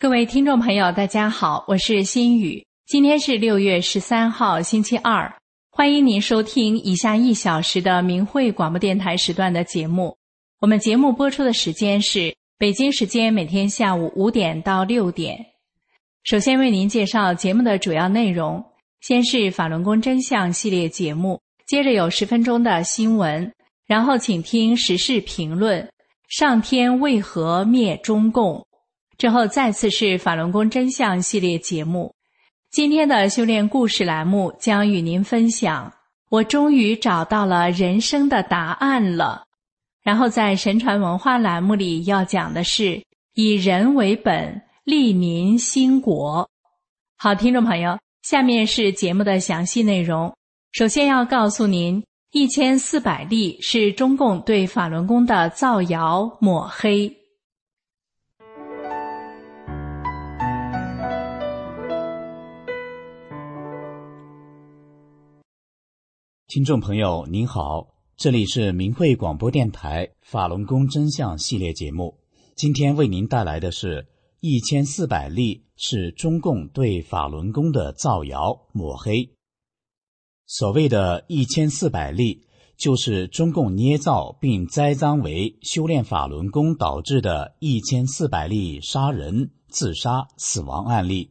各位听众朋友，大家好，我是心雨。今天是六月十三号，星期二。欢迎您收听以下一小时的明慧广播电台时段的节目。我们节目播出的时间是北京时间每天下午五点到六点。首先为您介绍节目的主要内容：先是法轮功真相系列节目，接着有十分钟的新闻，然后请听时事评论：上天为何灭中共？之后再次是法轮功真相系列节目，今天的修炼故事栏目将与您分享。我终于找到了人生的答案了。然后在神传文化栏目里要讲的是以人为本，利民兴国。好，听众朋友，下面是节目的详细内容。首先要告诉您，一千四百例是中共对法轮功的造谣抹黑。听众朋友您好，这里是明慧广播电台法轮功真相系列节目。今天为您带来的是一千四百例是中共对法轮功的造谣抹黑。所谓的一千四百例，就是中共捏造并栽赃为修炼法轮功导致的一千四百例杀人、自杀、死亡案例。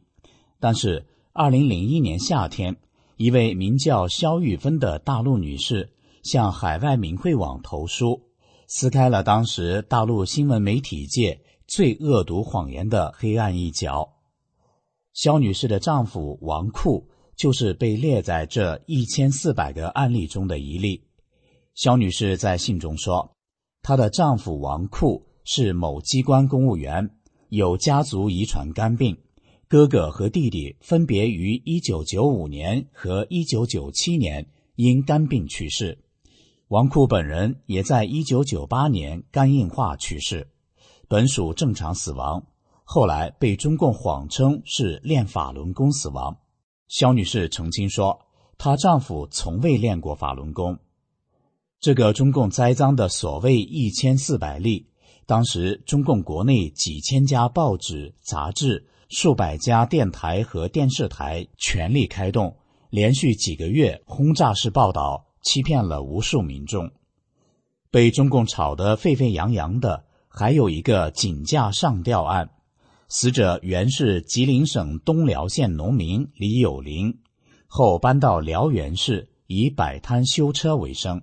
但是，二零零一年夏天。一位名叫肖玉芬的大陆女士向海外明慧网投书，撕开了当时大陆新闻媒体界最恶毒谎言的黑暗一角。肖女士的丈夫王库就是被列在这一千四百个案例中的一例。肖女士在信中说，她的丈夫王库是某机关公务员，有家族遗传肝病。哥哥和弟弟分别于1995年和1997年因肝病去世，王库本人也在1998年肝硬化去世，本属正常死亡，后来被中共谎称是练法轮功死亡。肖女士澄清说，她丈夫从未练过法轮功。这个中共栽赃的所谓一千四百例，当时中共国内几千家报纸、杂志。数百家电台和电视台全力开动，连续几个月轰炸式报道，欺骗了无数民众。被中共炒得沸沸扬扬的，还有一个井架上吊案，死者原是吉林省东辽县农民李有林，后搬到辽源市，以摆摊修车为生。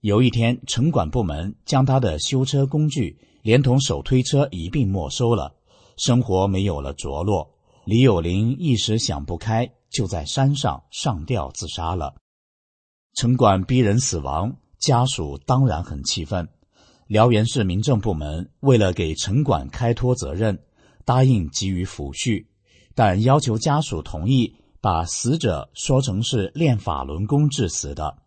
有一天，城管部门将他的修车工具连同手推车一并没收了。生活没有了着落，李有林一时想不开，就在山上上吊自杀了。城管逼人死亡，家属当然很气愤。辽源市民政部门为了给城管开脱责任，答应给予抚恤，但要求家属同意把死者说成是练法轮功致死的。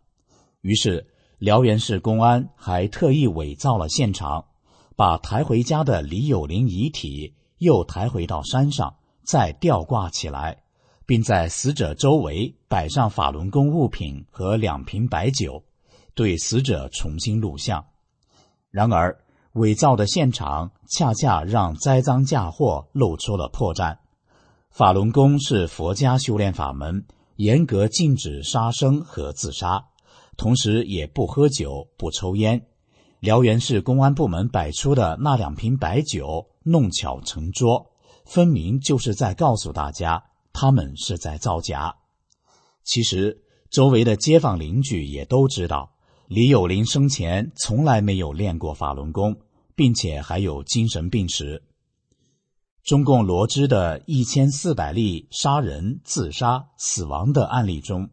于是，辽源市公安还特意伪造了现场，把抬回家的李有林遗体。又抬回到山上，再吊挂起来，并在死者周围摆上法轮功物品和两瓶白酒，对死者重新录像。然而，伪造的现场恰恰让栽赃嫁祸露出了破绽。法轮功是佛家修炼法门，严格禁止杀生和自杀，同时也不喝酒、不抽烟。辽源市公安部门摆出的那两瓶白酒。弄巧成拙，分明就是在告诉大家，他们是在造假。其实，周围的街坊邻居也都知道，李有林生前从来没有练过法轮功，并且还有精神病史。中共罗织的一千四百例杀人、自杀、死亡的案例中，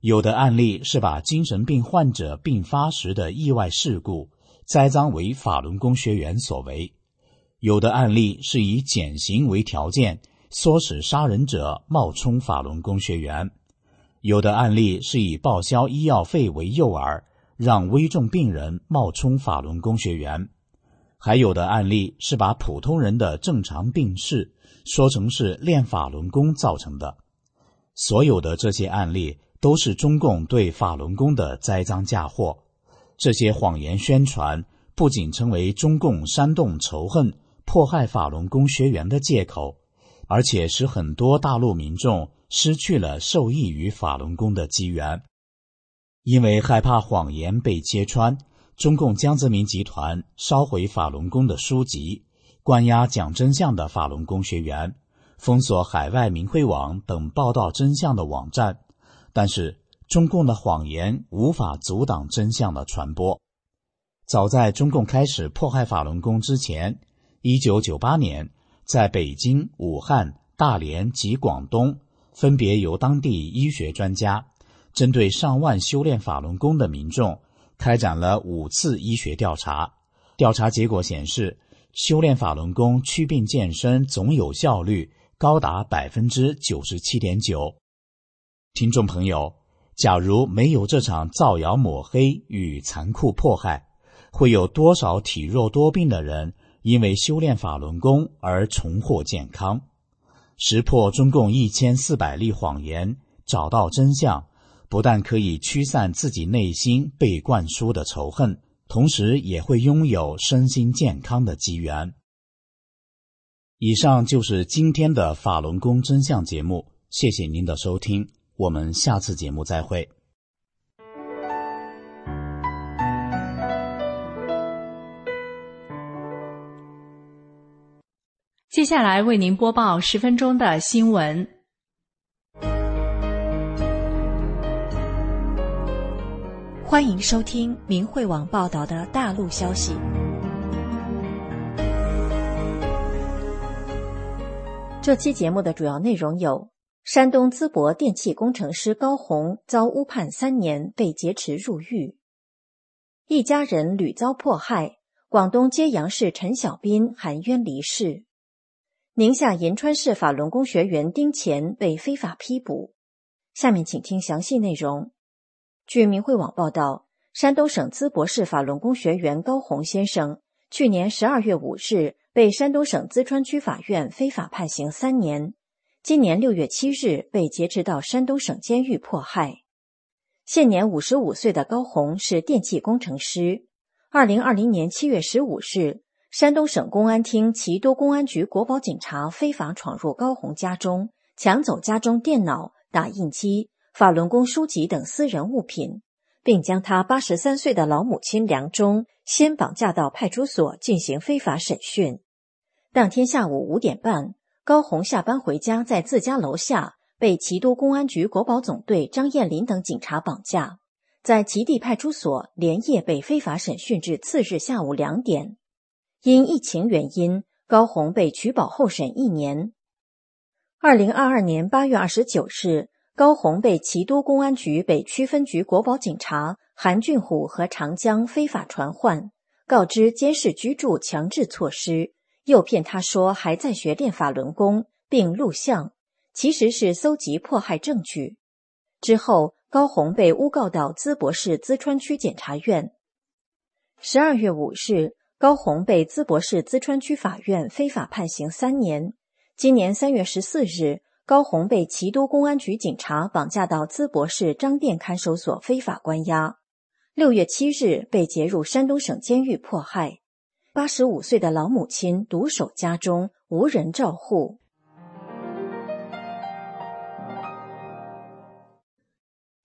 有的案例是把精神病患者病发时的意外事故栽赃为法轮功学员所为；有的案例是以减刑为条件，唆使杀人者冒充法轮功学员；有的案例是以报销医药费为诱饵，让危重病人冒充法轮功学员。还有的案例是把普通人的正常病逝说成是练法轮功造成的，所有的这些案例都是中共对法轮功的栽赃嫁祸。这些谎言宣传不仅成为中共煽动仇恨、迫害法轮功学员的借口，而且使很多大陆民众失去了受益于法轮功的机缘，因为害怕谎言被揭穿。中共江泽民集团烧毁法轮功的书籍，关押讲真相的法轮功学员，封锁海外明慧网等报道真相的网站。但是，中共的谎言无法阻挡真相的传播。早在中共开始迫害法轮功之前，一九九八年，在北京、武汉、大连及广东，分别由当地医学专家针对上万修炼法轮功的民众。开展了五次医学调查，调查结果显示，修炼法轮功祛病健身总有效率高达百分之九十七点九。听众朋友，假如没有这场造谣抹黑与残酷迫害，会有多少体弱多病的人因为修炼法轮功而重获健康？识破中共一千四百例谎言，找到真相。不但可以驱散自己内心被灌输的仇恨，同时也会拥有身心健康的机缘。以上就是今天的法轮功真相节目，谢谢您的收听，我们下次节目再会。接下来为您播报十分钟的新闻。欢迎收听明慧网报道的大陆消息。这期节目的主要内容有：山东淄博电气工程师高红遭误判三年被劫持入狱；一家人屡遭迫害；广东揭阳市陈小斌含冤离世；宁夏银川市法轮功学员丁乾被非法批捕。下面请听详细内容。据明慧网报道，山东省淄博市法轮功学员高红先生去年十二月五日被山东省淄川区法院非法判刑三年，今年六月七日被劫持到山东省监狱迫害。现年五十五岁的高红是电气工程师。二零二零年七月十五日，山东省公安厅齐都公安局国保警察非法闯入高红家中，抢走家中电脑、打印机。法轮功书籍等私人物品，并将他八十三岁的老母亲梁忠先绑架到派出所进行非法审讯。当天下午五点半，高红下班回家，在自家楼下被齐都公安局国保总队张艳林等警察绑架，在齐地派出所连夜被非法审讯至次日下午两点。因疫情原因，高红被取保候审一年。二零二二年八月二十九日。高红被齐都公安局北区分局国保警察韩俊虎和长江非法传唤，告知监视居住强制措施，诱骗他说还在学练法轮功，并录像，其实是搜集迫害证据。之后，高红被诬告到淄博市淄川区检察院。十二月五日，高红被淄博市淄川区法院非法判刑三年。今年三月十四日。高红被齐都公安局警察绑架到淄博市张店看守所非法关押，六月七日被劫入山东省监狱迫害。八十五岁的老母亲独守家中，无人照护。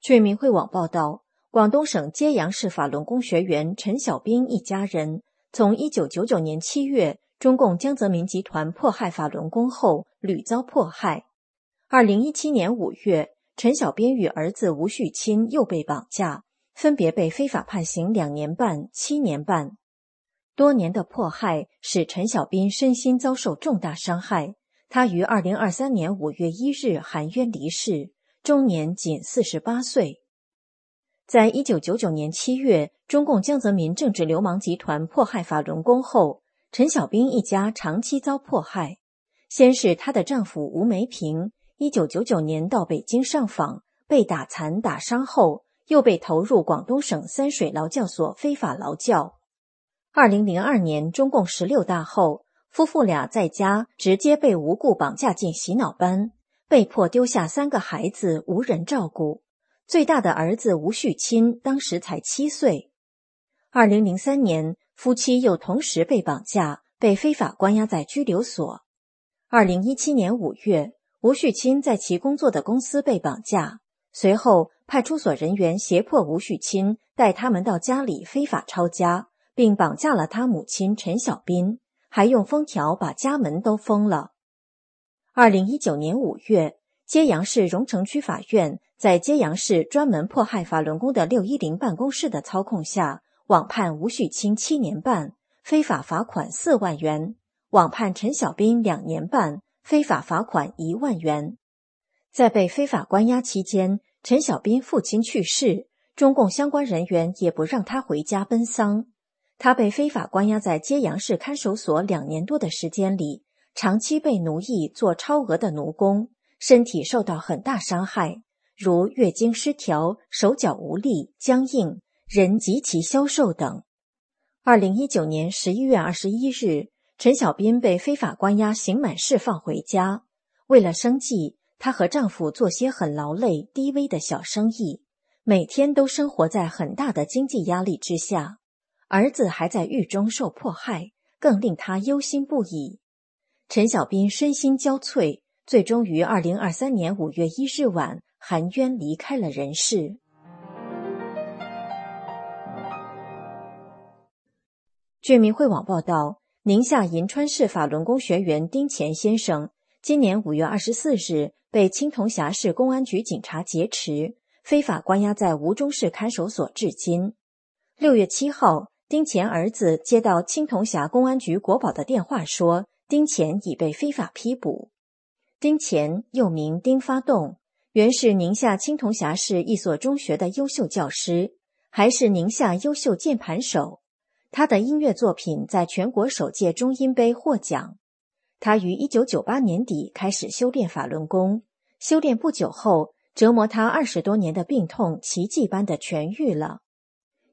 据明慧网报道，广东省揭阳市法轮功学员陈小兵一家人，从一九九九年七月中共江泽民集团迫害法轮功后，屡遭迫害。二零一七年五月，陈小斌与儿子吴旭钦又被绑架，分别被非法判刑两年半、七年半。多年的迫害使陈小斌身心遭受重大伤害。他于二零二三年五月一日含冤离世，终年仅四十八岁。在一九九九年七月，中共江泽民政治流氓集团迫害法轮功后，陈小兵一家长期遭迫害。先是她的丈夫吴梅平，一九九九年到北京上访，被打残打伤后，又被投入广东省三水劳教所非法劳教。二零零二年，中共十六大后，夫妇俩在家直接被无故绑架进洗脑班，被迫丢下三个孩子无人照顾。最大的儿子吴旭钦当时才七岁。二零零三年，夫妻又同时被绑架，被非法关押在拘留所。二零一七年五月，吴旭钦在其工作的公司被绑架，随后派出所人员胁迫吴旭钦带他们到家里非法抄家。并绑架了他母亲陈小斌，还用封条把家门都封了。二零一九年五月，揭阳市荣城区法院在揭阳市专门迫害法轮功的六一零办公室的操控下，网判吴旭清七年半，非法罚款四万元；网判陈小斌两年半，非法罚款一万元。在被非法关押期间，陈小斌父亲去世，中共相关人员也不让他回家奔丧。他被非法关押在揭阳市看守所两年多的时间里，长期被奴役做超额的奴工，身体受到很大伤害，如月经失调、手脚无力、僵硬、人极其消瘦等。二零一九年十一月二十一日，陈小斌被非法关押，刑满释放回家。为了生计，她和丈夫做些很劳累、低微的小生意，每天都生活在很大的经济压力之下。儿子还在狱中受迫害，更令他忧心不已。陈小斌身心交瘁，最终于二零二三年五月一日晚含冤离开了人世。据明慧网报道，宁夏银川市法轮功学员丁乾先生今年五月二十四日被青铜峡市公安局警察劫持，非法关押在吴中市看守所至今。六月七号。丁乾儿子接到青铜峡公安局国保的电话，说丁乾已被非法批捕。丁乾又名丁发栋，原是宁夏青铜峡市一所中学的优秀教师，还是宁夏优秀键盘手。他的音乐作品在全国首届中音杯获奖。他于一九九八年底开始修炼法轮功，修炼不久后，折磨他二十多年的病痛奇迹般的痊愈了。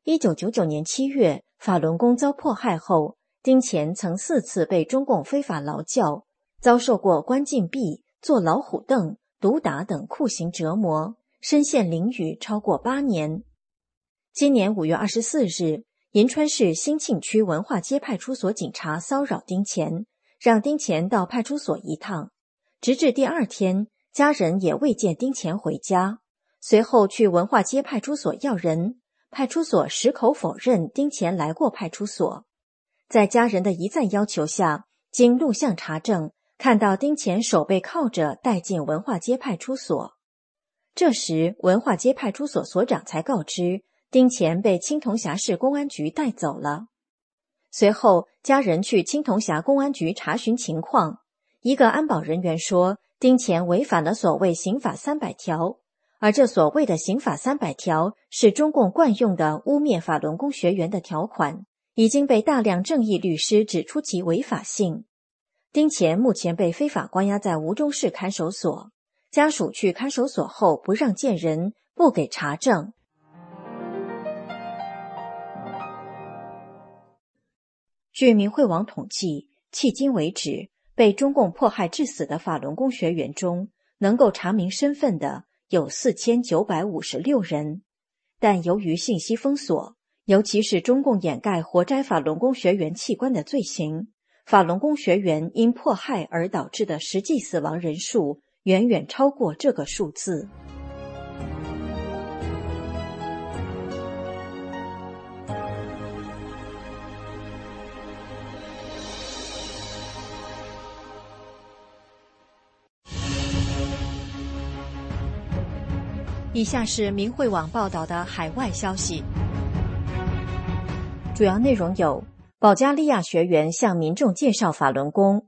一九九九年七月。法轮功遭迫害后，丁乾曾四次被中共非法劳教，遭受过关禁闭、坐老虎凳、毒打等酷刑折磨，身陷囹圄超过八年。今年五月二十四日，银川市兴庆区文化街派出所警察骚扰丁乾，让丁乾到派出所一趟，直至第二天，家人也未见丁乾回家，随后去文化街派出所要人。派出所矢口否认丁乾来过派出所，在家人的一再要求下，经录像查证，看到丁乾手被铐着带进文化街派出所。这时，文化街派出所所长才告知丁乾被青铜峡市公安局带走了。随后，家人去青铜峡公安局查询情况，一个安保人员说，丁乾违反了所谓刑法三百条。而这所谓的刑法三百条是中共惯用的污蔑法轮功学员的条款，已经被大量正义律师指出其违法性。丁乾目前被非法关押在吴中市看守所，家属去看守所后不让见人，不给查证。据明慧网统计，迄今为止被中共迫害致死的法轮功学员中，能够查明身份的。有四千九百五十六人，但由于信息封锁，尤其是中共掩盖活摘法轮功学员器官的罪行，法轮功学员因迫害而导致的实际死亡人数远远超过这个数字。以下是明慧网报道的海外消息，主要内容有：保加利亚学员向民众介绍法轮功；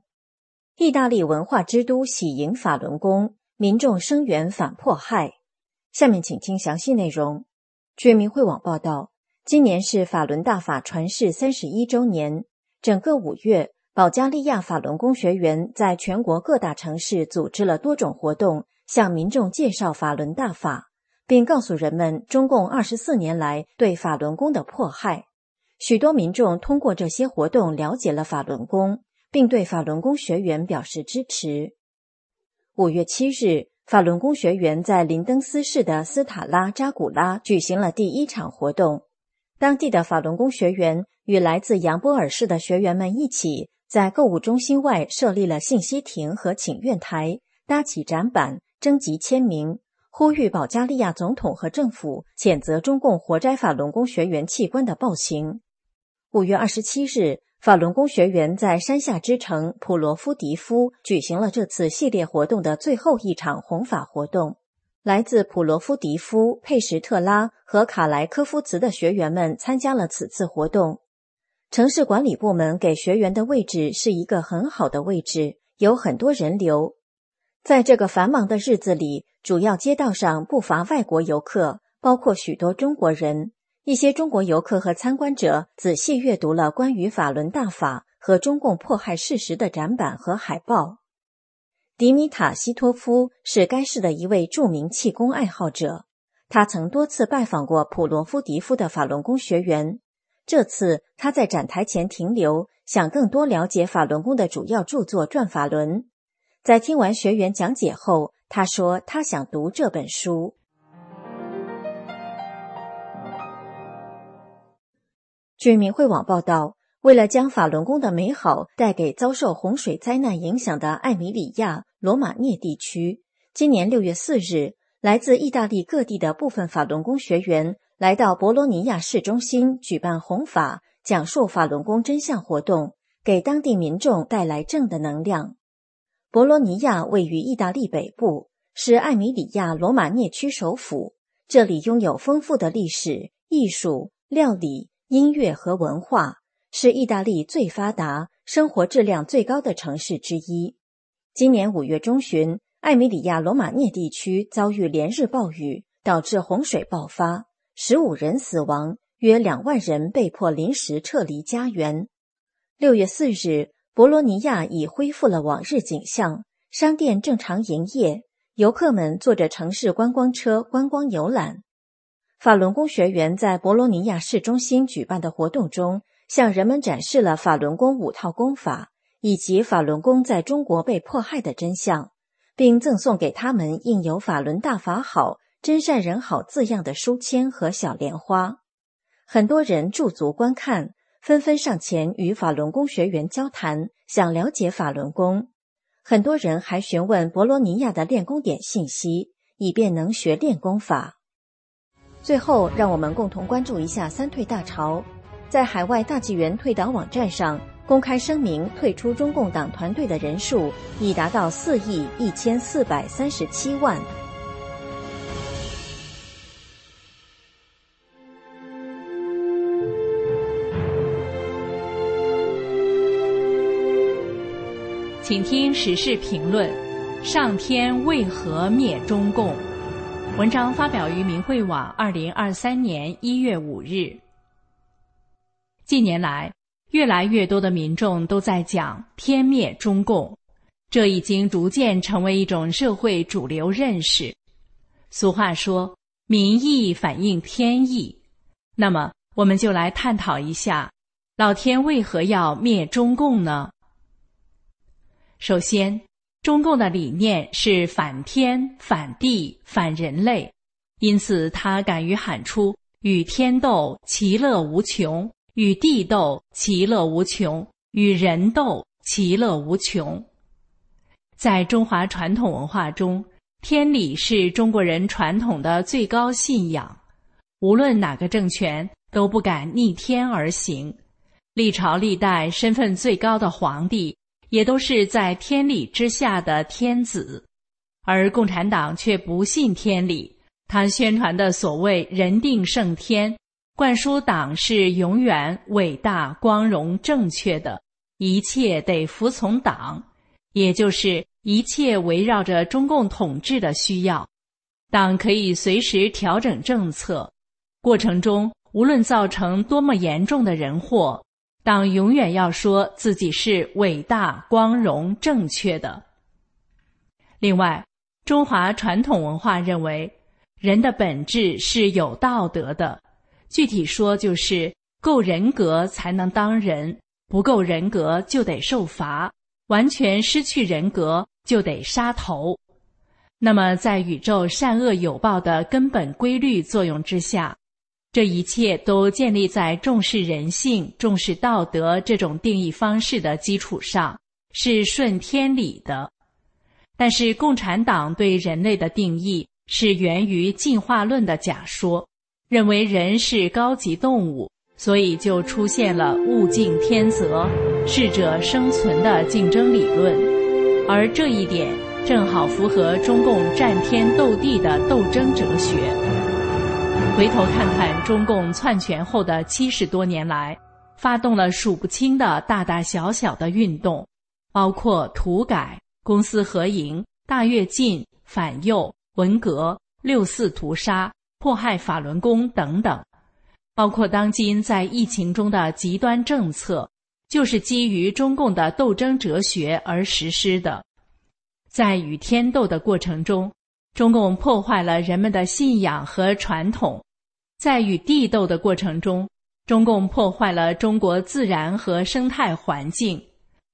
意大利文化之都喜迎法轮功，民众声援反迫害。下面请听详细内容。据明慧网报道，今年是法轮大法传世三十一周年，整个五月，保加利亚法轮功学员在全国各大城市组织了多种活动，向民众介绍法轮大法。并告诉人们中共二十四年来对法轮功的迫害。许多民众通过这些活动了解了法轮功，并对法轮功学员表示支持。五月七日，法轮功学员在林登斯市的斯塔拉扎古拉举行了第一场活动。当地的法轮功学员与来自扬波尔市的学员们一起，在购物中心外设立了信息亭和请愿台，搭起展板，征集签名。呼吁保加利亚总统和政府谴责中共活摘法轮功学员器官的暴行。五月二十七日，法轮功学员在山下之城普罗夫迪夫举行了这次系列活动的最后一场弘法活动。来自普罗夫迪夫、佩什特拉和卡莱科夫茨的学员们参加了此次活动。城市管理部门给学员的位置是一个很好的位置，有很多人流。在这个繁忙的日子里。主要街道上不乏外国游客，包括许多中国人。一些中国游客和参观者仔细阅读了关于法轮大法和中共迫害事实的展板和海报。迪米塔西托夫是该市的一位著名气功爱好者，他曾多次拜访过普罗夫迪夫的法轮功学员。这次他在展台前停留，想更多了解法轮功的主要著作《转法轮》。在听完学员讲解后。他说：“他想读这本书。”据明慧网报道，为了将法轮功的美好带给遭受洪水灾难影响的艾米里亚罗马涅地区，今年六月四日，来自意大利各地的部分法轮功学员来到博罗尼亚市中心举办弘法、讲述法轮功真相活动，给当地民众带来正的能量。博罗尼亚位于意大利北部，是艾米里亚罗马涅区首府。这里拥有丰富的历史、艺术、料理、音乐和文化，是意大利最发达、生活质量最高的城市之一。今年五月中旬，艾米里亚罗马涅地区遭遇连日暴雨，导致洪水爆发，十五人死亡，约两万人被迫临时撤离家园。六月四日。博罗尼亚已恢复了往日景象，商店正常营业，游客们坐着城市观光车观光游览。法轮功学员在博罗尼亚市中心举办的活动中，向人们展示了法轮功五套功法以及法轮功在中国被迫害的真相，并赠送给他们印有“法轮大法好，真善人好”字样的书签和小莲花。很多人驻足观看。纷纷上前与法轮功学员交谈，想了解法轮功。很多人还询问博罗尼亚的练功点信息，以便能学练功法。最后，让我们共同关注一下三退大潮。在海外大纪元退党网站上公开声明，退出中共党团队的人数已达到四亿一千四百三十七万。请听时事评论：上天为何灭中共？文章发表于明慧网，二零二三年一月五日。近年来，越来越多的民众都在讲“天灭中共”，这已经逐渐成为一种社会主流认识。俗话说：“民意反映天意。”那么，我们就来探讨一下，老天为何要灭中共呢？首先，中共的理念是反天、反地、反人类，因此他敢于喊出“与天斗，其乐无穷；与地斗，其乐无穷；与人斗，其乐无穷”。在中华传统文化中，天理是中国人传统的最高信仰，无论哪个政权都不敢逆天而行。历朝历代身份最高的皇帝。也都是在天理之下的天子，而共产党却不信天理，他宣传的所谓“人定胜天”，灌输党是永远伟大、光荣、正确的，一切得服从党，也就是一切围绕着中共统治的需要。党可以随时调整政策，过程中无论造成多么严重的人祸，党永远要说自己是伟大、光荣、正确的。另外，中华传统文化认为。人的本质是有道德的，具体说就是够人格才能当人，不够人格就得受罚，完全失去人格就得杀头。那么，在宇宙善恶有报的根本规律作用之下，这一切都建立在重视人性、重视道德这种定义方式的基础上，是顺天理的。但是，共产党对人类的定义。是源于进化论的假说，认为人是高级动物，所以就出现了物竞天择、适者生存的竞争理论，而这一点正好符合中共战天斗地的斗争哲学。回头看看中共篡权后的七十多年来，发动了数不清的大大小小的运动，包括土改、公私合营、大跃进、反右。文革、六四屠杀、迫害法轮功等等，包括当今在疫情中的极端政策，就是基于中共的斗争哲学而实施的。在与天斗的过程中，中共破坏了人们的信仰和传统；在与地斗的过程中，中共破坏了中国自然和生态环境；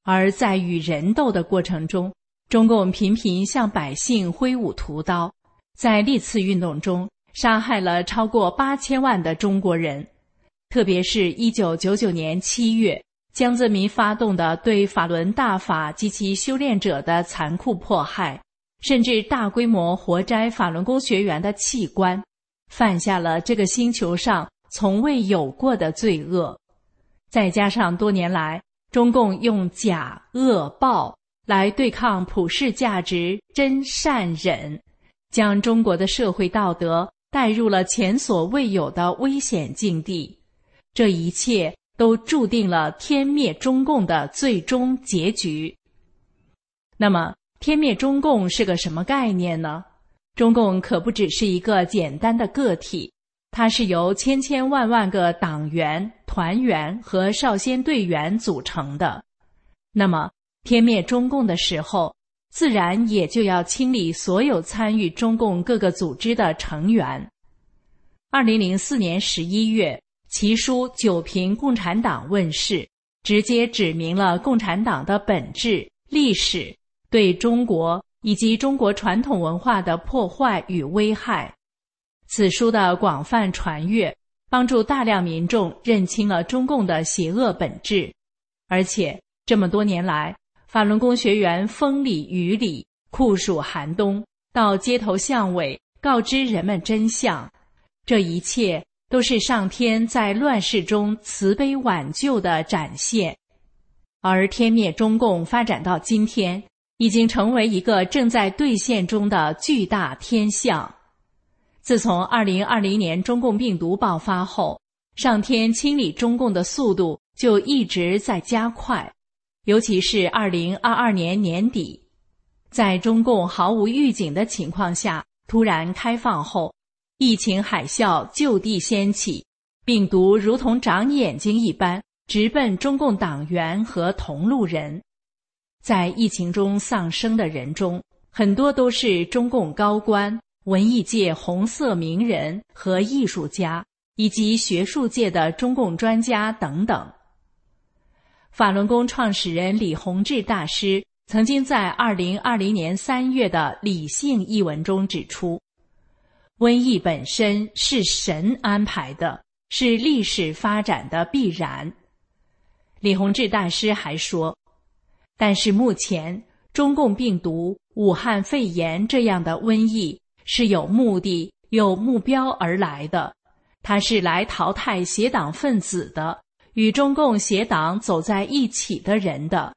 而在与人斗的过程中，中共频频向百姓挥舞屠刀，在历次运动中杀害了超过八千万的中国人，特别是一九九九年七月，江泽民发动的对法轮大法及其修炼者的残酷迫害，甚至大规模活摘法轮功学员的器官，犯下了这个星球上从未有过的罪恶。再加上多年来中共用假恶暴。来对抗普世价值真善忍，将中国的社会道德带入了前所未有的危险境地。这一切都注定了天灭中共的最终结局。那么，天灭中共是个什么概念呢？中共可不只是一个简单的个体，它是由千千万万个党员、团员和少先队员组成的。那么，天灭中共的时候，自然也就要清理所有参与中共各个组织的成员。二零零四年十一月，其书《九评共产党》问世，直接指明了共产党的本质、历史对中国以及中国传统文化的破坏与危害。此书的广泛传阅，帮助大量民众认清了中共的邪恶本质，而且这么多年来。法轮功学员风里雨里、酷暑寒冬，到街头巷尾告知人们真相，这一切都是上天在乱世中慈悲挽救的展现。而天灭中共发展到今天，已经成为一个正在兑现中的巨大天象。自从二零二零年中共病毒爆发后，上天清理中共的速度就一直在加快。尤其是二零二二年年底，在中共毫无预警的情况下突然开放后，疫情海啸就地掀起，病毒如同长眼睛一般直奔中共党员和同路人。在疫情中丧生的人中，很多都是中共高官、文艺界红色名人和艺术家，以及学术界的中共专家等等。法轮功创始人李洪志大师曾经在二零二零年三月的《理性》一文中指出，瘟疫本身是神安排的，是历史发展的必然。李洪志大师还说，但是目前中共病毒、武汉肺炎这样的瘟疫是有目的、有目标而来的，它是来淘汰邪党分子的。与中共邪党走在一起的人的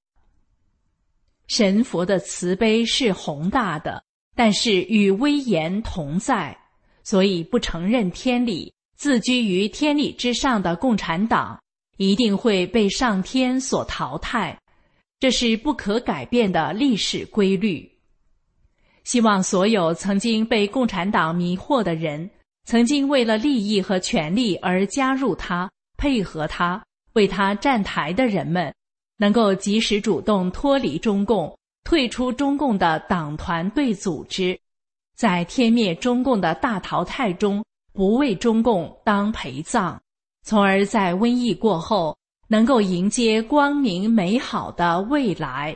神佛的慈悲是宏大的，但是与威严同在，所以不承认天理，自居于天理之上的共产党一定会被上天所淘汰，这是不可改变的历史规律。希望所有曾经被共产党迷惑的人，曾经为了利益和权利而加入他、配合他、为他站台的人们，能够及时主动脱离中共，退出中共的党团队组织，在天灭中共的大淘汰中，不为中共当陪葬，从而在瘟疫过后，能够迎接光明美好的未来。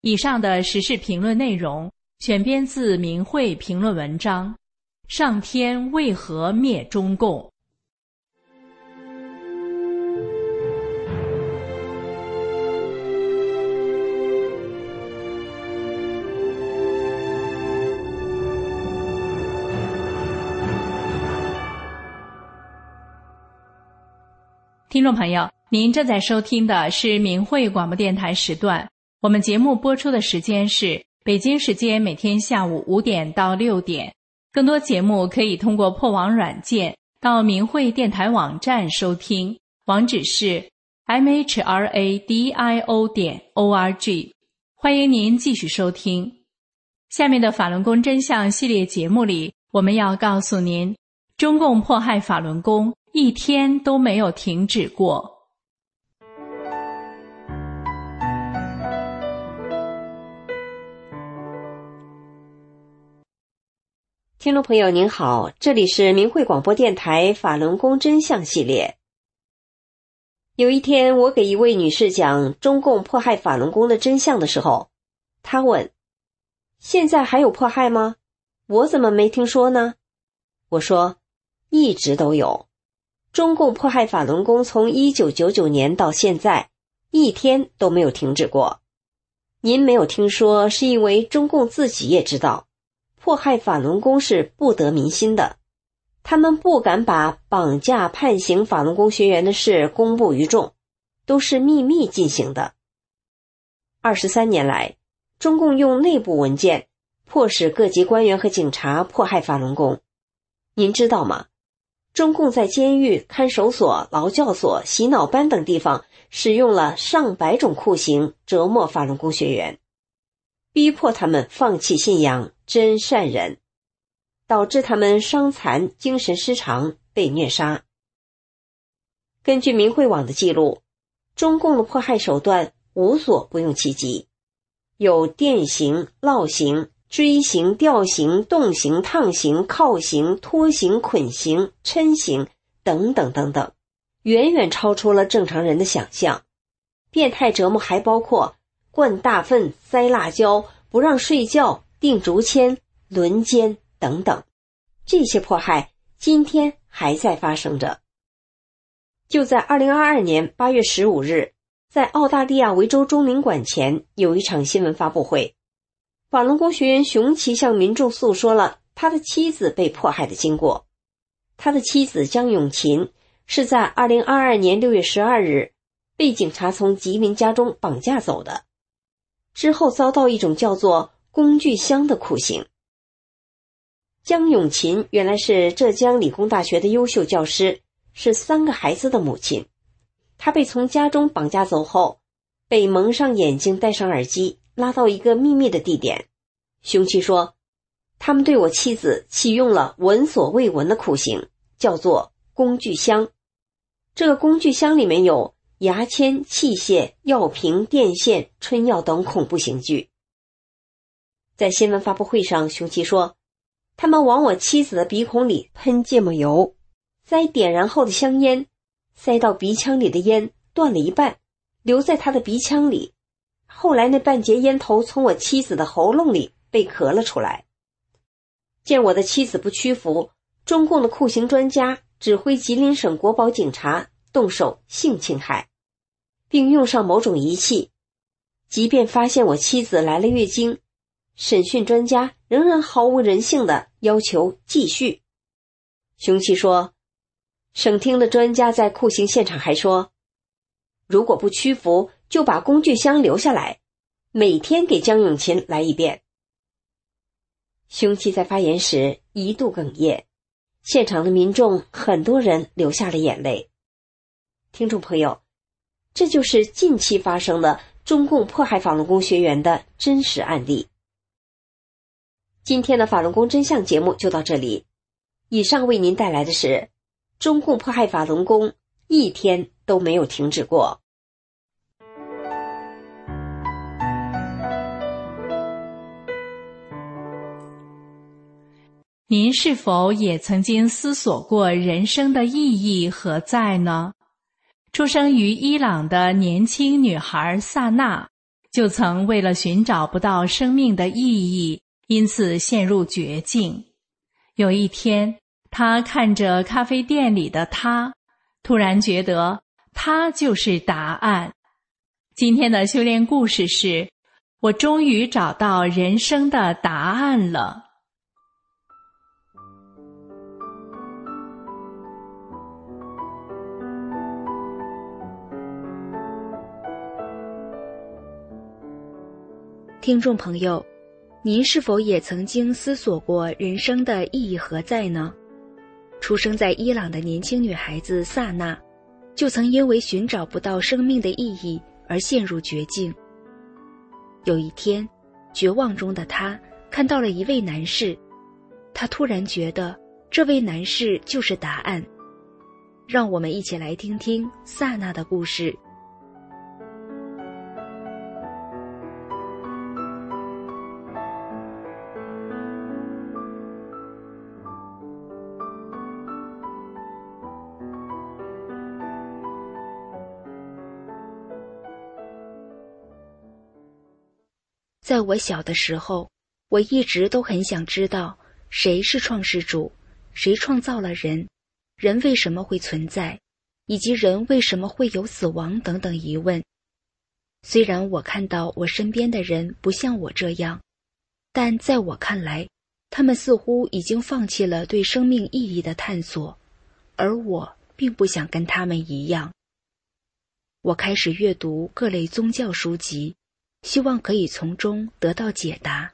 以上的时事评论内容选编自明慧评论文章《上天为何灭中共》。听众朋友，您正在收听的是明慧广播电台时段。我们节目播出的时间是北京时间每天下午五点到六点。更多节目可以通过破网软件到明慧电台网站收听，网址是 m h r a d i o 点 o r g。欢迎您继续收听下面的法轮功真相系列节目里，我们要告诉您，中共迫害法轮功一天都没有停止过。听众朋友您好，这里是明慧广播电台法轮功真相系列。有一天，我给一位女士讲中共迫害法轮功的真相的时候，她问：“现在还有迫害吗？我怎么没听说呢？”我说：“一直都有，中共迫害法轮功从一九九九年到现在，一天都没有停止过。您没有听说，是因为中共自己也知道。”迫害法轮功是不得民心的，他们不敢把绑架、判刑法轮功学员的事公布于众，都是秘密进行的。二十三年来，中共用内部文件迫使各级官员和警察迫害法轮功。您知道吗？中共在监狱、看守所、劳教所、洗脑班等地方使用了上百种酷刑折磨法轮功学员。逼迫他们放弃信仰真善人，导致他们伤残、精神失常、被虐杀。根据明慧网的记录，中共的迫害手段无所不用其极，有电刑、烙刑、锥形、吊形、洞形、烫形、靠形、拖形、捆形、抻形等等等等，远远超出了正常人的想象。变态折磨还包括。灌大粪、塞辣椒、不让睡觉、钉竹签、轮奸等等，这些迫害今天还在发生着。就在二零二二年八月十五日，在澳大利亚维州中领馆前有一场新闻发布会，法轮功学员熊奇向民众诉说了他的妻子被迫害的经过。他的妻子江永琴是在二零二二年六月十二日被警察从吉林家中绑架走的。之后遭到一种叫做“工具箱”的酷刑。江永琴原来是浙江理工大学的优秀教师，是三个孩子的母亲。她被从家中绑架走后，被蒙上眼睛、戴上耳机，拉到一个秘密的地点。凶器说：“他们对我妻子启用了闻所未闻的酷刑，叫做‘工具箱’。这个工具箱里面有。”牙签、器械、药瓶、电线、春药等恐怖刑具。在新闻发布会上，凶器说：“他们往我妻子的鼻孔里喷芥末油，塞点燃后的香烟，塞到鼻腔里的烟断了一半，留在他的鼻腔里。后来那半截烟头从我妻子的喉咙里被咳了出来。见我的妻子不屈服，中共的酷刑专家指挥吉林省国保警察动手性侵害。”并用上某种仪器，即便发现我妻子来了月经，审讯专家仍然毫无人性的要求继续。凶器说，省厅的专家在酷刑现场还说，如果不屈服，就把工具箱留下来，每天给江永琴来一遍。凶器在发言时一度哽咽，现场的民众很多人流下了眼泪。听众朋友，这就是近期发生的中共迫害法轮功学员的真实案例。今天的法轮功真相节目就到这里。以上为您带来的是中共迫害法轮功一天都没有停止过。您是否也曾经思索过人生的意义何在呢？出生于伊朗的年轻女孩萨娜，就曾为了寻找不到生命的意义，因此陷入绝境。有一天，她看着咖啡店里的他，突然觉得他就是答案。今天的修炼故事是：我终于找到人生的答案了。听众朋友，您是否也曾经思索过人生的意义何在呢？出生在伊朗的年轻女孩子萨娜，就曾因为寻找不到生命的意义而陷入绝境。有一天，绝望中的她看到了一位男士，她突然觉得这位男士就是答案。让我们一起来听听萨娜的故事。在我小的时候，我一直都很想知道谁是创世主，谁创造了人，人为什么会存在，以及人为什么会有死亡等等疑问。虽然我看到我身边的人不像我这样，但在我看来，他们似乎已经放弃了对生命意义的探索，而我并不想跟他们一样。我开始阅读各类宗教书籍。希望可以从中得到解答，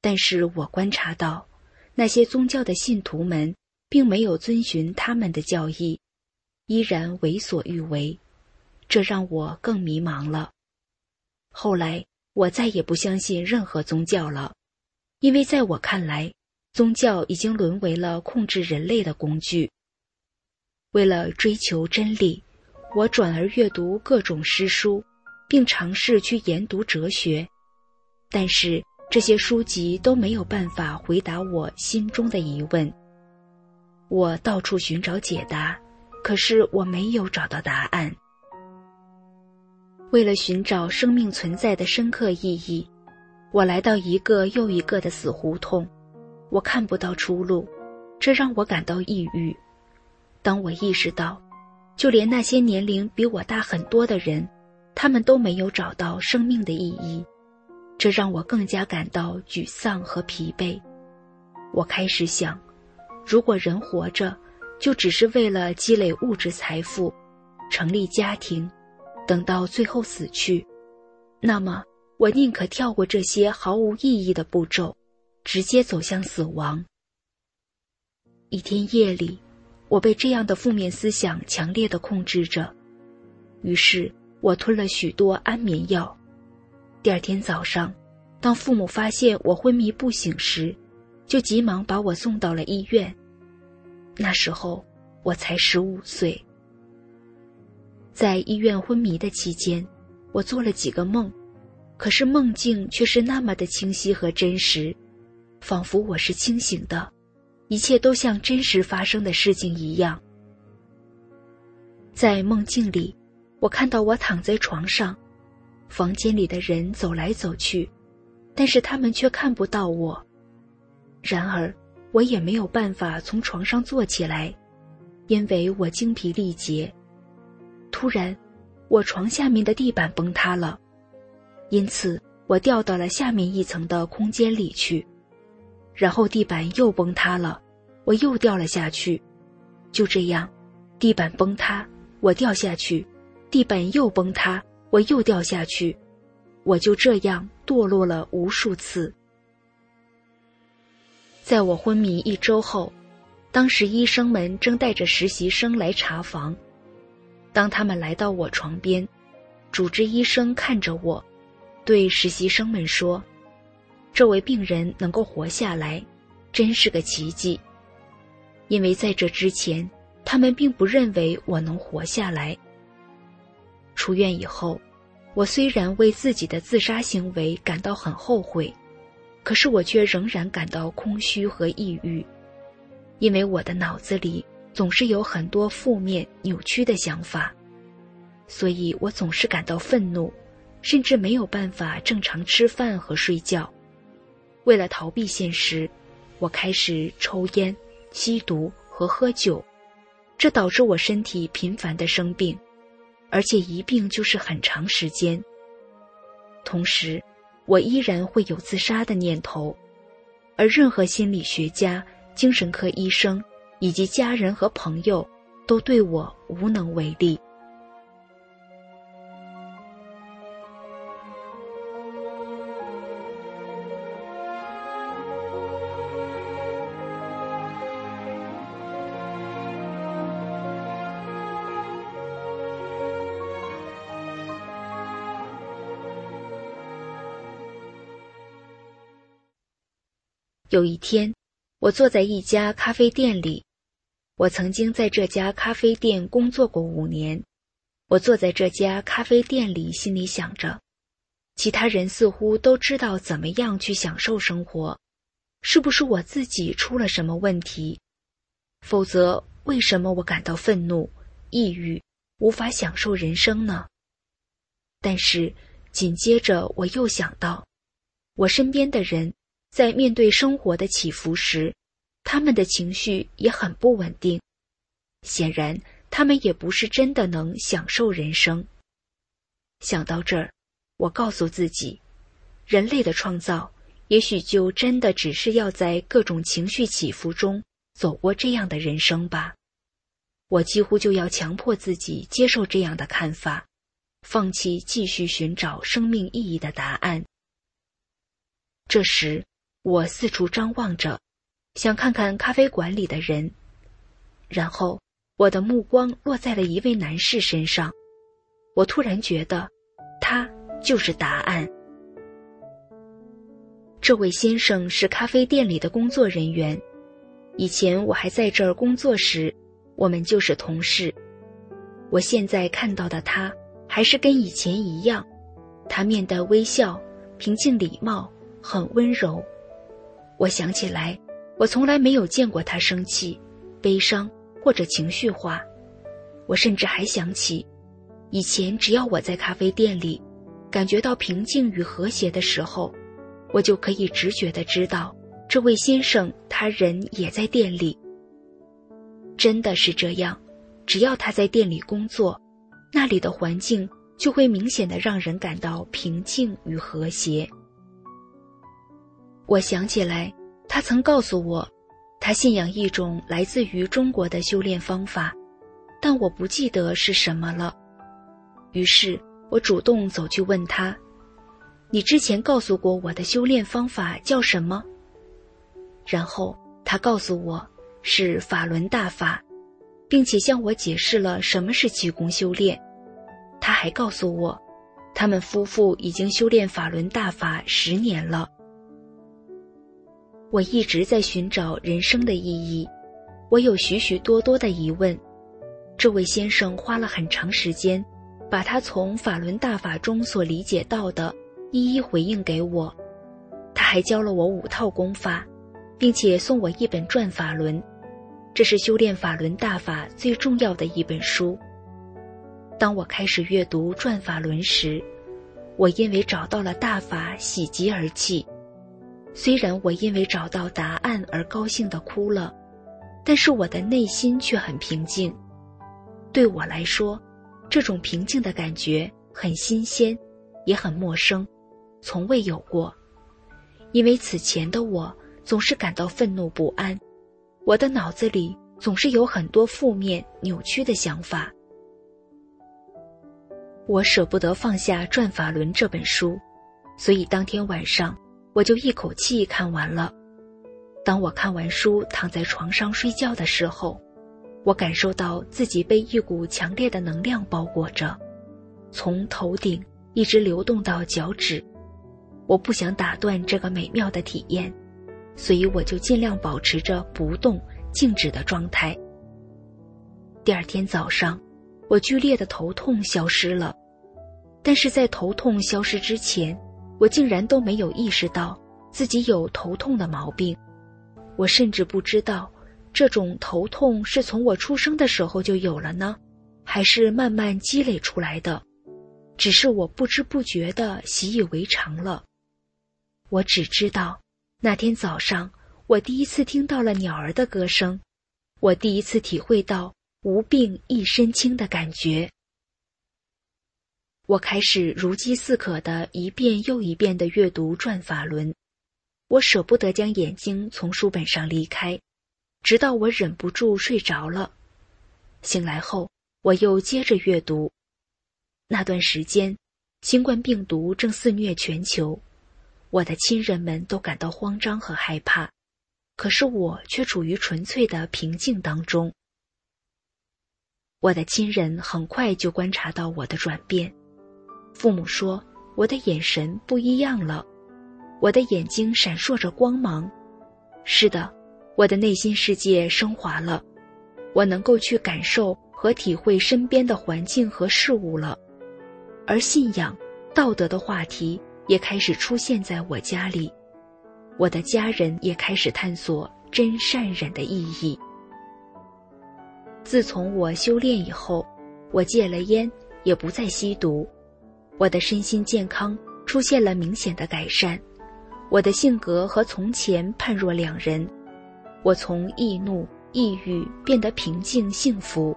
但是我观察到，那些宗教的信徒们并没有遵循他们的教义，依然为所欲为，这让我更迷茫了。后来，我再也不相信任何宗教了，因为在我看来，宗教已经沦为了控制人类的工具。为了追求真理，我转而阅读各种诗书。并尝试去研读哲学，但是这些书籍都没有办法回答我心中的疑问。我到处寻找解答，可是我没有找到答案。为了寻找生命存在的深刻意义，我来到一个又一个的死胡同，我看不到出路，这让我感到抑郁。当我意识到，就连那些年龄比我大很多的人。他们都没有找到生命的意义，这让我更加感到沮丧和疲惫。我开始想，如果人活着就只是为了积累物质财富、成立家庭，等到最后死去，那么我宁可跳过这些毫无意义的步骤，直接走向死亡。一天夜里，我被这样的负面思想强烈的控制着，于是。我吞了许多安眠药。第二天早上，当父母发现我昏迷不醒时，就急忙把我送到了医院。那时候我才十五岁。在医院昏迷的期间，我做了几个梦，可是梦境却是那么的清晰和真实，仿佛我是清醒的，一切都像真实发生的事情一样。在梦境里。我看到我躺在床上，房间里的人走来走去，但是他们却看不到我。然而，我也没有办法从床上坐起来，因为我精疲力竭。突然，我床下面的地板崩塌了，因此我掉到了下面一层的空间里去。然后地板又崩塌了，我又掉了下去。就这样，地板崩塌，我掉下去。地板又崩塌，我又掉下去，我就这样堕落了无数次。在我昏迷一周后，当时医生们正带着实习生来查房。当他们来到我床边，主治医生看着我，对实习生们说：“这位病人能够活下来，真是个奇迹。因为在这之前，他们并不认为我能活下来。”出院以后，我虽然为自己的自杀行为感到很后悔，可是我却仍然感到空虚和抑郁，因为我的脑子里。总是有很多负面扭曲的想法，所以我总是感到愤怒，甚至没有办法正常吃饭和睡觉。为了逃避现实，我开始抽烟、吸毒和喝酒，这导致我身体频繁的生病，而且一病就是很长时间。同时，我依然会有自杀的念头，而任何心理学家、精神科医生。以及家人和朋友都对我无能为力。有一天，我坐在一家咖啡店里。我曾经在这家咖啡店工作过五年，我坐在这家咖啡店里，心里想着，其他人似乎都知道怎么样去享受生活，是不是我自己出了什么问题？否则，为什么我感到愤怒、抑郁，无法享受人生呢？但是紧接着我又想到，我身边的人在面对生活的起伏时。他们的情绪也很不稳定，显然他们也不是真的能享受人生。想到这儿，我告诉自己，人类的创造也许就真的只是要在各种情绪起伏中走过这样的人生吧。我几乎就要强迫自己接受这样的看法，放弃继续寻找生命意义的答案。这时，我四处张望着。想看看咖啡馆里的人，然后我的目光落在了一位男士身上。我突然觉得，他就是答案。这位先生是咖啡店里的工作人员。以前我还在这儿工作时，我们就是同事。我现在看到的他，还是跟以前一样。他面带微笑，平静礼貌，很温柔。我想起来。我从来没有见过他生气、悲伤或者情绪化。我甚至还想起，以前只要我在咖啡店里感觉到平静与和谐的时候，我就可以直觉的知道这位先生他人也在店里。真的是这样，只要他在店里工作，那里的环境就会明显的让人感到平静与和谐。我想起来。他曾告诉我，他信仰一种来自于中国的修炼方法，但我不记得是什么了。于是我主动走去问他：“你之前告诉过我的修炼方法叫什么？”然后他告诉我是法轮大法，并且向我解释了什么是气功修炼。他还告诉我，他们夫妇已经修炼法轮大法十年了。我一直在寻找人生的意义，我有许许多多的疑问。这位先生花了很长时间，把他从法轮大法中所理解到的，一一回应给我。他还教了我五套功法，并且送我一本《转法轮》，这是修炼法轮大法最重要的一本书。当我开始阅读《转法轮》时，我因为找到了大法，喜极而泣。虽然我因为找到答案而高兴的哭了，但是我的内心却很平静。对我来说，这种平静的感觉很新鲜，也很陌生，从未有过。因为此前的我总是感到愤怒不安，我的脑子里总是有很多负面扭曲的想法。我舍不得放下《转法轮》这本书，所以当天晚上。我就一口气看完了。当我看完书，躺在床上睡觉的时候，我感受到自己被一股强烈的能量包裹着，从头顶一直流动到脚趾。我不想打断这个美妙的体验，所以我就尽量保持着不动、静止的状态。第二天早上，我剧烈的头痛消失了，但是在头痛消失之前，我竟然都没有意识到自己有头痛的毛病。我甚至不知道，这种头痛是从我出生的时候就有了呢，还是慢慢积累出来的？只是我不知不觉的习以为常了。我只知道，那天早上我第一次听到了鸟儿的歌声，我第一次体会到无病一身轻的感觉。我开始如饥似渴的一遍又一遍的阅读《转法轮》。我舍不得将眼睛从书本上离开，直到我忍不住睡着了。醒来后，我又接着阅读。那段时间，新冠病毒正肆虐全球，我的亲人们都感到慌张和害怕，可是我却处于纯粹的平静当中。我的亲人很快就观察到我的转变，父母说我的眼神不一样了。我的眼睛闪烁着光芒，是的，我的内心世界升华了，我能够去感受和体会身边的环境和事物了，而信仰、道德的话题也开始出现在我家里，我的家人也开始探索真善忍的意义。自从我修炼以后，我戒了烟，也不再吸毒，我的身心健康出现了明显的改善。我的性格和从前判若两人，我从易怒、抑郁变得平静、幸福。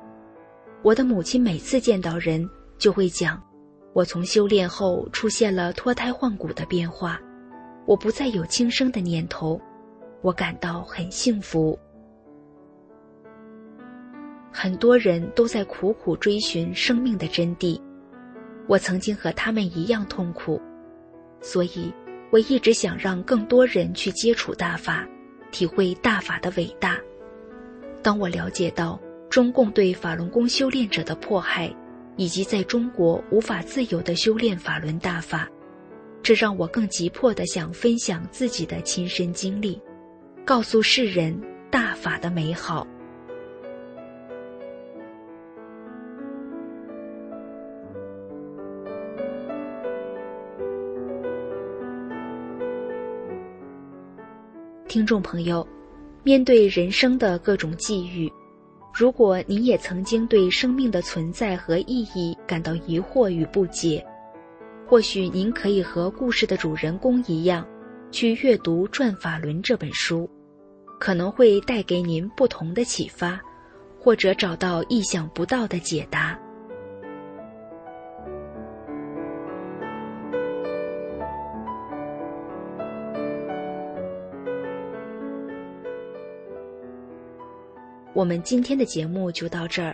我的母亲每次见到人就会讲，我从修炼后出现了脱胎换骨的变化，我不再有轻生的念头，我感到很幸福。很多人都在苦苦追寻生命的真谛，我曾经和他们一样痛苦，所以。我一直想让更多人去接触大法，体会大法的伟大。当我了解到中共对法轮功修炼者的迫害，以及在中国无法自由的修炼法轮大法，这让我更急迫的想分享自己的亲身经历，告诉世人大法的美好。听众朋友，面对人生的各种际遇，如果您也曾经对生命的存在和意义感到疑惑与不解，或许您可以和故事的主人公一样，去阅读《转法轮》这本书，可能会带给您不同的启发，或者找到意想不到的解答。我们今天的节目就到这儿，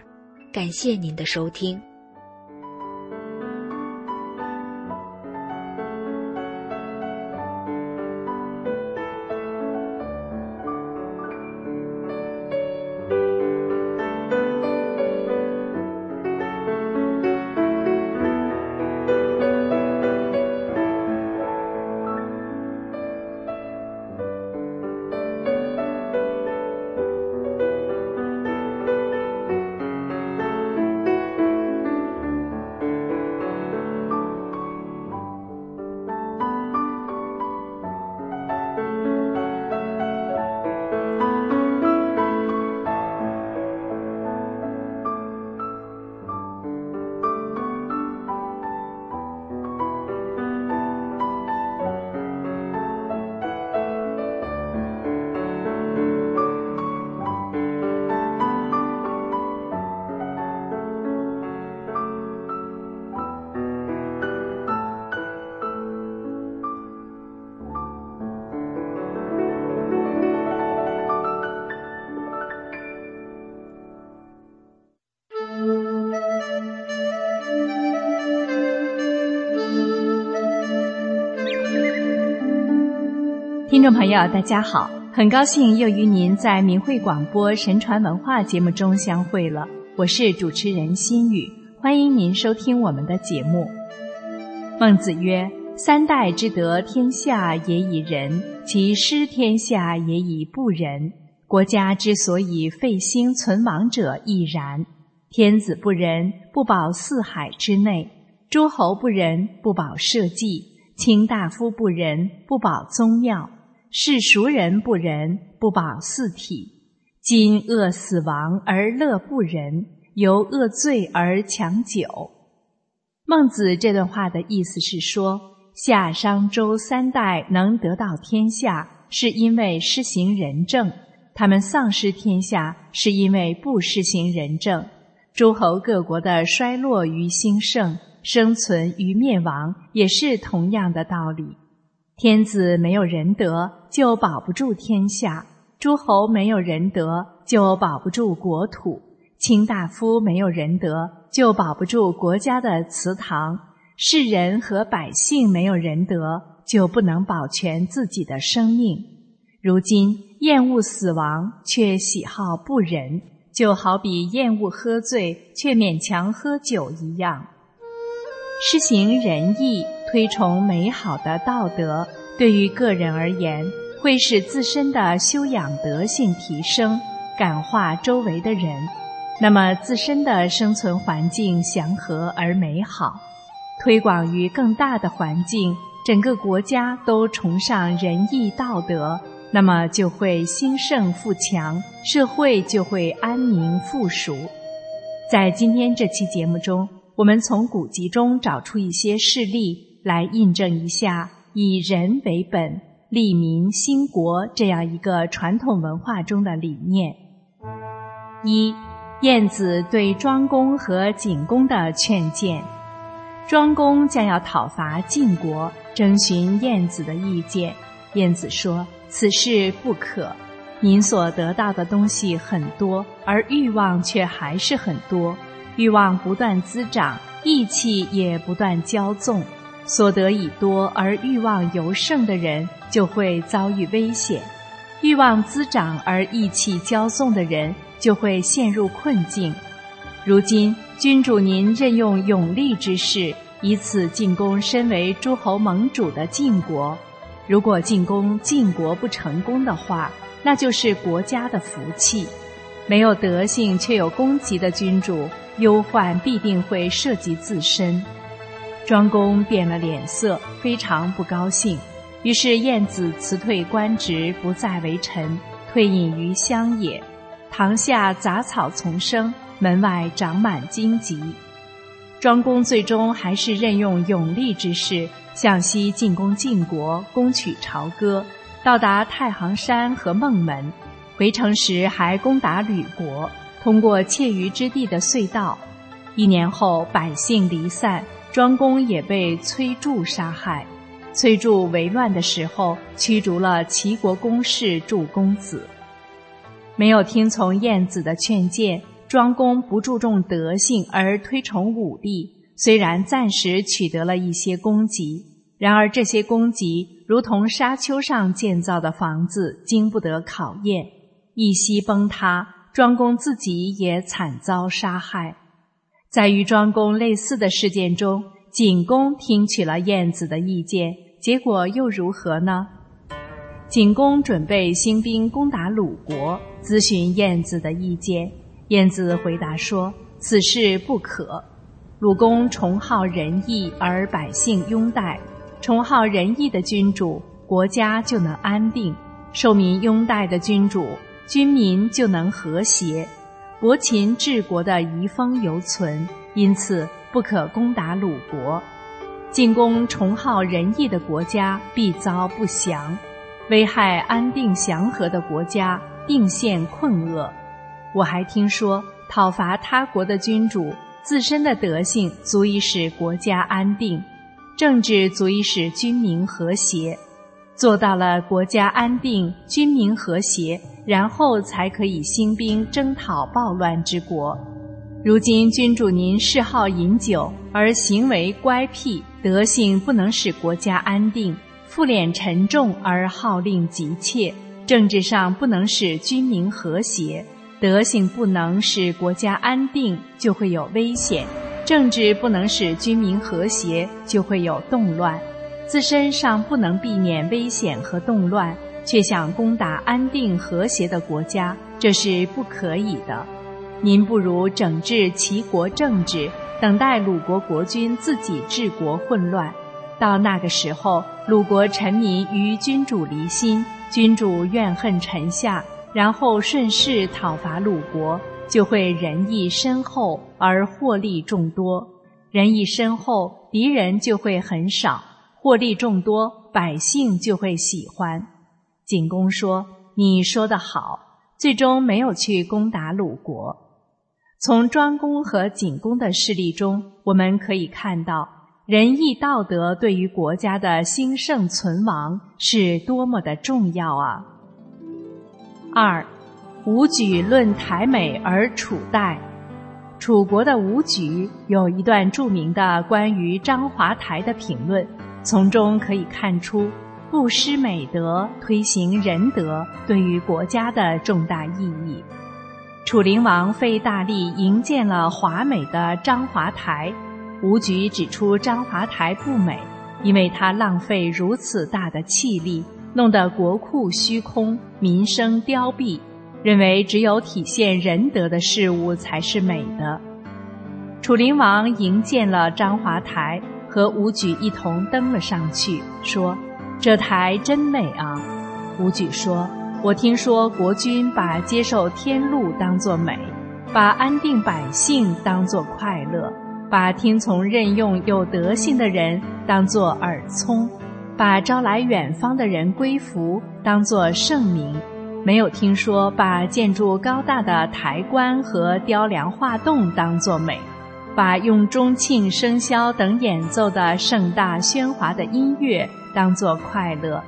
感谢您的收听。朋友，大家好，很高兴又与您在明慧广播神传文化节目中相会了。我是主持人心雨，欢迎您收听我们的节目。孟子曰：“三代之得天下也以仁，其失天下也以不仁。国家之所以废兴存亡者亦然。天子不仁，不保四海之内；诸侯不仁，不保社稷；卿大夫不仁，不保宗庙；世俗人不仁，不保四体。今恶死亡而乐不仁，由恶罪而强久。”孟子这段话的意思是说，夏商周三代能得到天下，是因为施行仁政；他们丧失天下，是因为不施行仁政。诸侯各国的衰落与兴盛、生存与灭亡，也是同样的道理。天子没有仁德，就保不住天下；诸侯没有仁德，就保不住国土；卿大夫没有仁德。就保不住国家的祠堂，世人和百姓没有仁德，就不能保全自己的生命。如今厌恶死亡却喜好不仁，就好比厌恶喝醉却勉强喝酒一样。施行仁义，推崇美好的道德，对于个人而言，会使自身的修养德性提升，感化周围的人。那么自身的生存环境祥和而美好，推广于更大的环境，整个国家都崇尚仁义道德，那么就会兴盛富强，社会就会安宁富庶。在今天这期节目中，我们从古籍中找出一些事例来印证一下以人为本、利民兴国这样一个传统文化中的理念。一。晏子对庄公和景公的劝谏，庄公将要讨伐晋国，征询晏子的意见。晏子说：“此事不可。您所得到的东西很多，而欲望却还是很多。欲望不断滋长，义气也不断骄纵。所得已多而欲望尤盛的人，就会遭遇危险；欲望滋长而意气骄纵的人。”就会陷入困境。如今君主您任用勇力之士，以此进攻身为诸侯盟主的晋国。如果进攻晋国不成功的话，那就是国家的福气。没有德性却有功绩的君主，忧患必定会涉及自身。庄公变了脸色，非常不高兴。于是晏子辞退官职，不再为臣，退隐于乡野。堂下杂草丛生，门外长满荆棘。庄公最终还是任用勇力之士，向西进攻晋国，攻取朝歌，到达太行山和孟门。回城时还攻打吕国，通过窃鱼之地的隧道。一年后，百姓离散，庄公也被崔杼杀害。崔杼为乱的时候，驱逐了齐国公室祝公子。没有听从晏子的劝谏，庄公不注重德性而推崇武力，虽然暂时取得了一些功绩，然而这些功绩如同沙丘上建造的房子，经不得考验，一夕崩塌。庄公自己也惨遭杀害。在与庄公类似的事件中，景公听取了晏子的意见，结果又如何呢？景公准备兴兵攻打鲁国，咨询晏子的意见。晏子回答说：“此事不可。鲁公崇好仁义，而百姓拥戴；崇好仁义的君主，国家就能安定；受民拥戴的君主，军民就能和谐。伯禽治国的遗风犹存，因此不可攻打鲁国。进攻崇好仁义的国家，必遭不祥。”危害安定祥和的国家，定陷困厄。我还听说，讨伐他国的君主，自身的德性足以使国家安定，政治足以使君民和谐。做到了国家安定、军民和谐，然后才可以兴兵征讨暴乱之国。如今君主您嗜好饮酒，而行为乖僻，德性不能使国家安定。负脸沉重而号令急切，政治上不能使军民和谐，德性不能使国家安定，就会有危险；政治不能使军民和谐，就会有动乱。自身上不能避免危险和动乱，却想攻打安定和谐的国家，这是不可以的。您不如整治齐国政治，等待鲁国国君自己治国混乱。到那个时候，鲁国臣民与君主离心。君主怨恨臣下，然后顺势讨伐鲁国，就会仁义深厚而获利众多。仁义深厚，敌人就会很少；获利众多，百姓就会喜欢。景公说：“你说得好。”最终没有去攻打鲁国。从庄公和景公的事例中，我们可以看到。仁义道德对于国家的兴盛存亡是多么的重要啊！二，武举论台美而楚代，楚国的武举有一段著名的关于章华台的评论，从中可以看出不失美德、推行仁德对于国家的重大意义。楚灵王费大力营建了华美的章华台。吴举指出章华台不美，因为它浪费如此大的气力，弄得国库虚空，民生凋敝。认为只有体现仁德的事物才是美的。楚灵王营建了章华台，和吴举一同登了上去，说：“这台真美啊！”吴举说：“我听说国君把接受天禄当作美，把安定百姓当作快乐。”把听从任用有德性的人当作耳聪，把招来远方的人归服当作圣明，没有听说把建筑高大的台观和雕梁画栋当作美，把用钟磬笙箫等演奏的盛大喧哗的音乐当作快乐，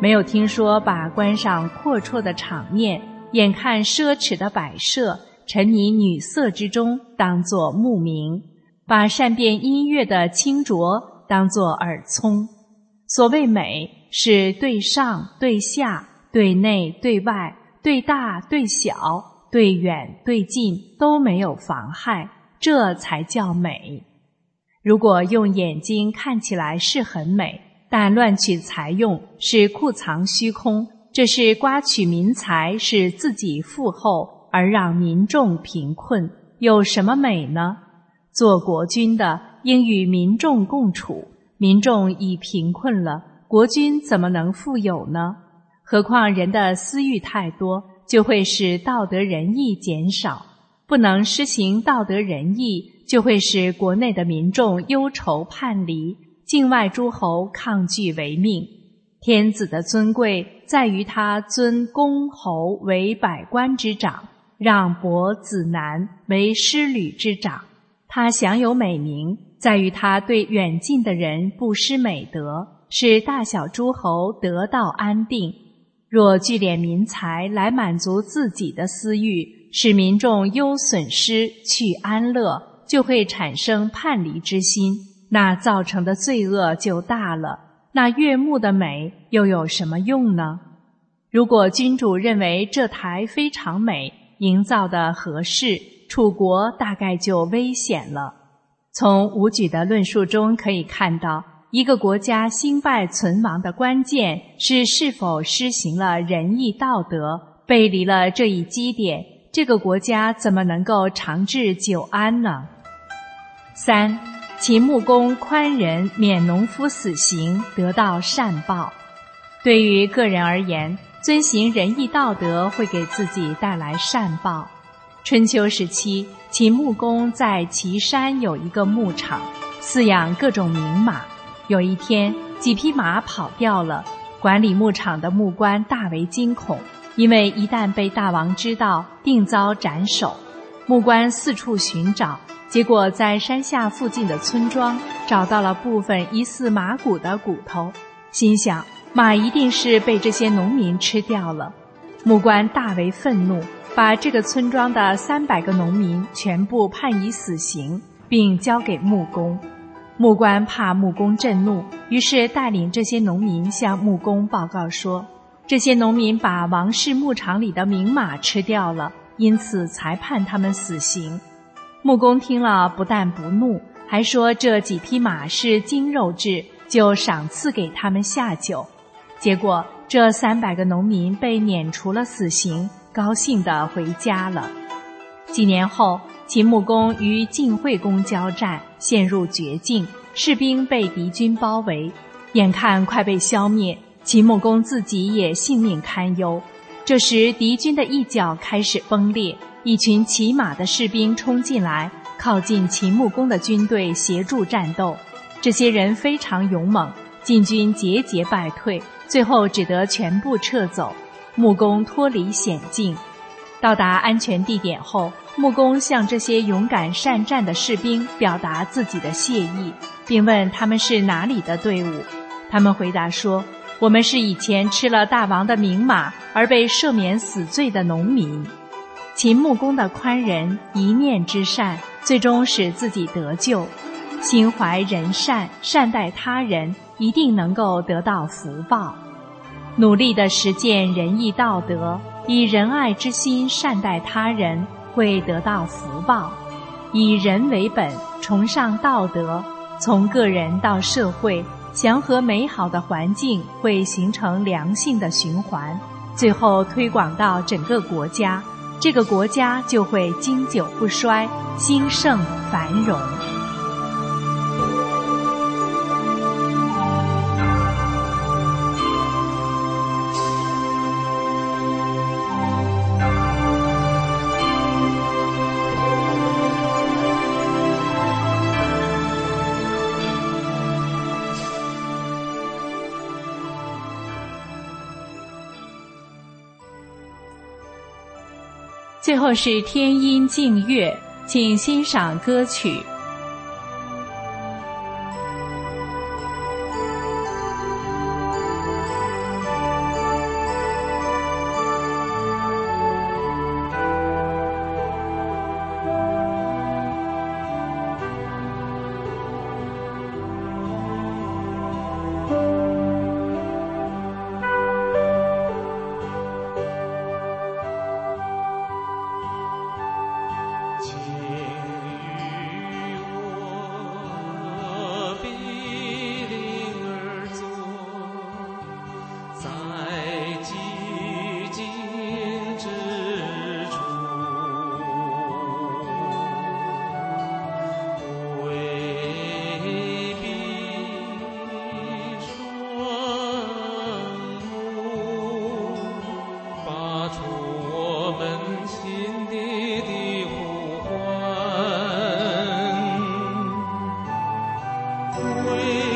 没有听说把观赏阔绰的场面、眼看奢侈的摆设、沉迷女色之中当作慕名。把善变音乐的清浊当作耳聪，所谓美，是对上对下、对内对外、对大对小、对远对近都没有妨害，这才叫美。如果用眼睛看起来是很美，但乱取财用，是库藏虚空，这是刮取民财，使自己富厚而让民众贫困，有什么美呢？做国君的应与民众共处，民众已贫困了，国君怎么能富有呢？何况人的私欲太多，就会使道德仁义减少；不能施行道德仁义，就会使国内的民众忧愁叛离，境外诸侯抗拒为命。天子的尊贵在于他尊公侯为百官之长，让伯子男为师旅之长。他享有美名，在于他对远近的人不失美德，使大小诸侯得到安定。若聚敛民财来满足自己的私欲，使民众忧损失去安乐，就会产生叛离之心，那造成的罪恶就大了。那悦目的美又有什么用呢？如果君主认为这台非常美，营造的合适。楚国大概就危险了。从武举的论述中可以看到，一个国家兴败存亡的关键是是否施行了仁义道德。背离了这一基点，这个国家怎么能够长治久安呢？三，秦穆公宽仁免农夫死刑，得到善报。对于个人而言，遵行仁义道德会给自己带来善报。春秋时期，秦穆公在岐山有一个牧场，饲养各种名马。有一天，几匹马跑掉了，管理牧场的牧官大为惊恐，因为一旦被大王知道，定遭斩首。牧官四处寻找，结果在山下附近的村庄找到了部分疑似马骨的骨头，心想马一定是被这些农民吃掉了。木官大为愤怒。把这个村庄的三百个农民全部判以死刑，并交给木工。木官怕木工震怒，于是带领这些农民向木工报告说：“这些农民把王室牧场里的名马吃掉了，因此才判他们死刑。木工听了不但不怒，还说这几匹马是精肉质，就赏赐给他们下酒。结果这三百个农民被免除了死刑，高兴地回家了。几年后，秦穆公与晋惠公交战，陷入绝境，士兵被敌军包围，眼看快被消灭。秦穆公自己也性命堪忧，这时敌军的一角开始崩裂，一群骑马的士兵冲进来，靠近秦穆公的军队协助战斗。这些人非常勇猛，晋军节节败退，最后只得全部撤走。穆公脱离险境，到达安全地点后，穆公向这些勇敢善战的士兵表达自己的谢意，并问他们是哪里的队伍。他们回答说。我们是以前吃了大王的名马而被赦免死罪的农民。秦穆公的宽仁一念之善，最终使自己得救。心怀仁善，善待他人，一定能够得到福报。努力的实践仁义道德，以仁爱之心善待他人，会得到福报。以人为本，崇尚道德，从个人到社会。祥和美好的环境会形成良性的循环，最后推广到整个国家，这个国家就会经久不衰、兴盛繁荣。最后是天音静月，请欣赏歌曲。会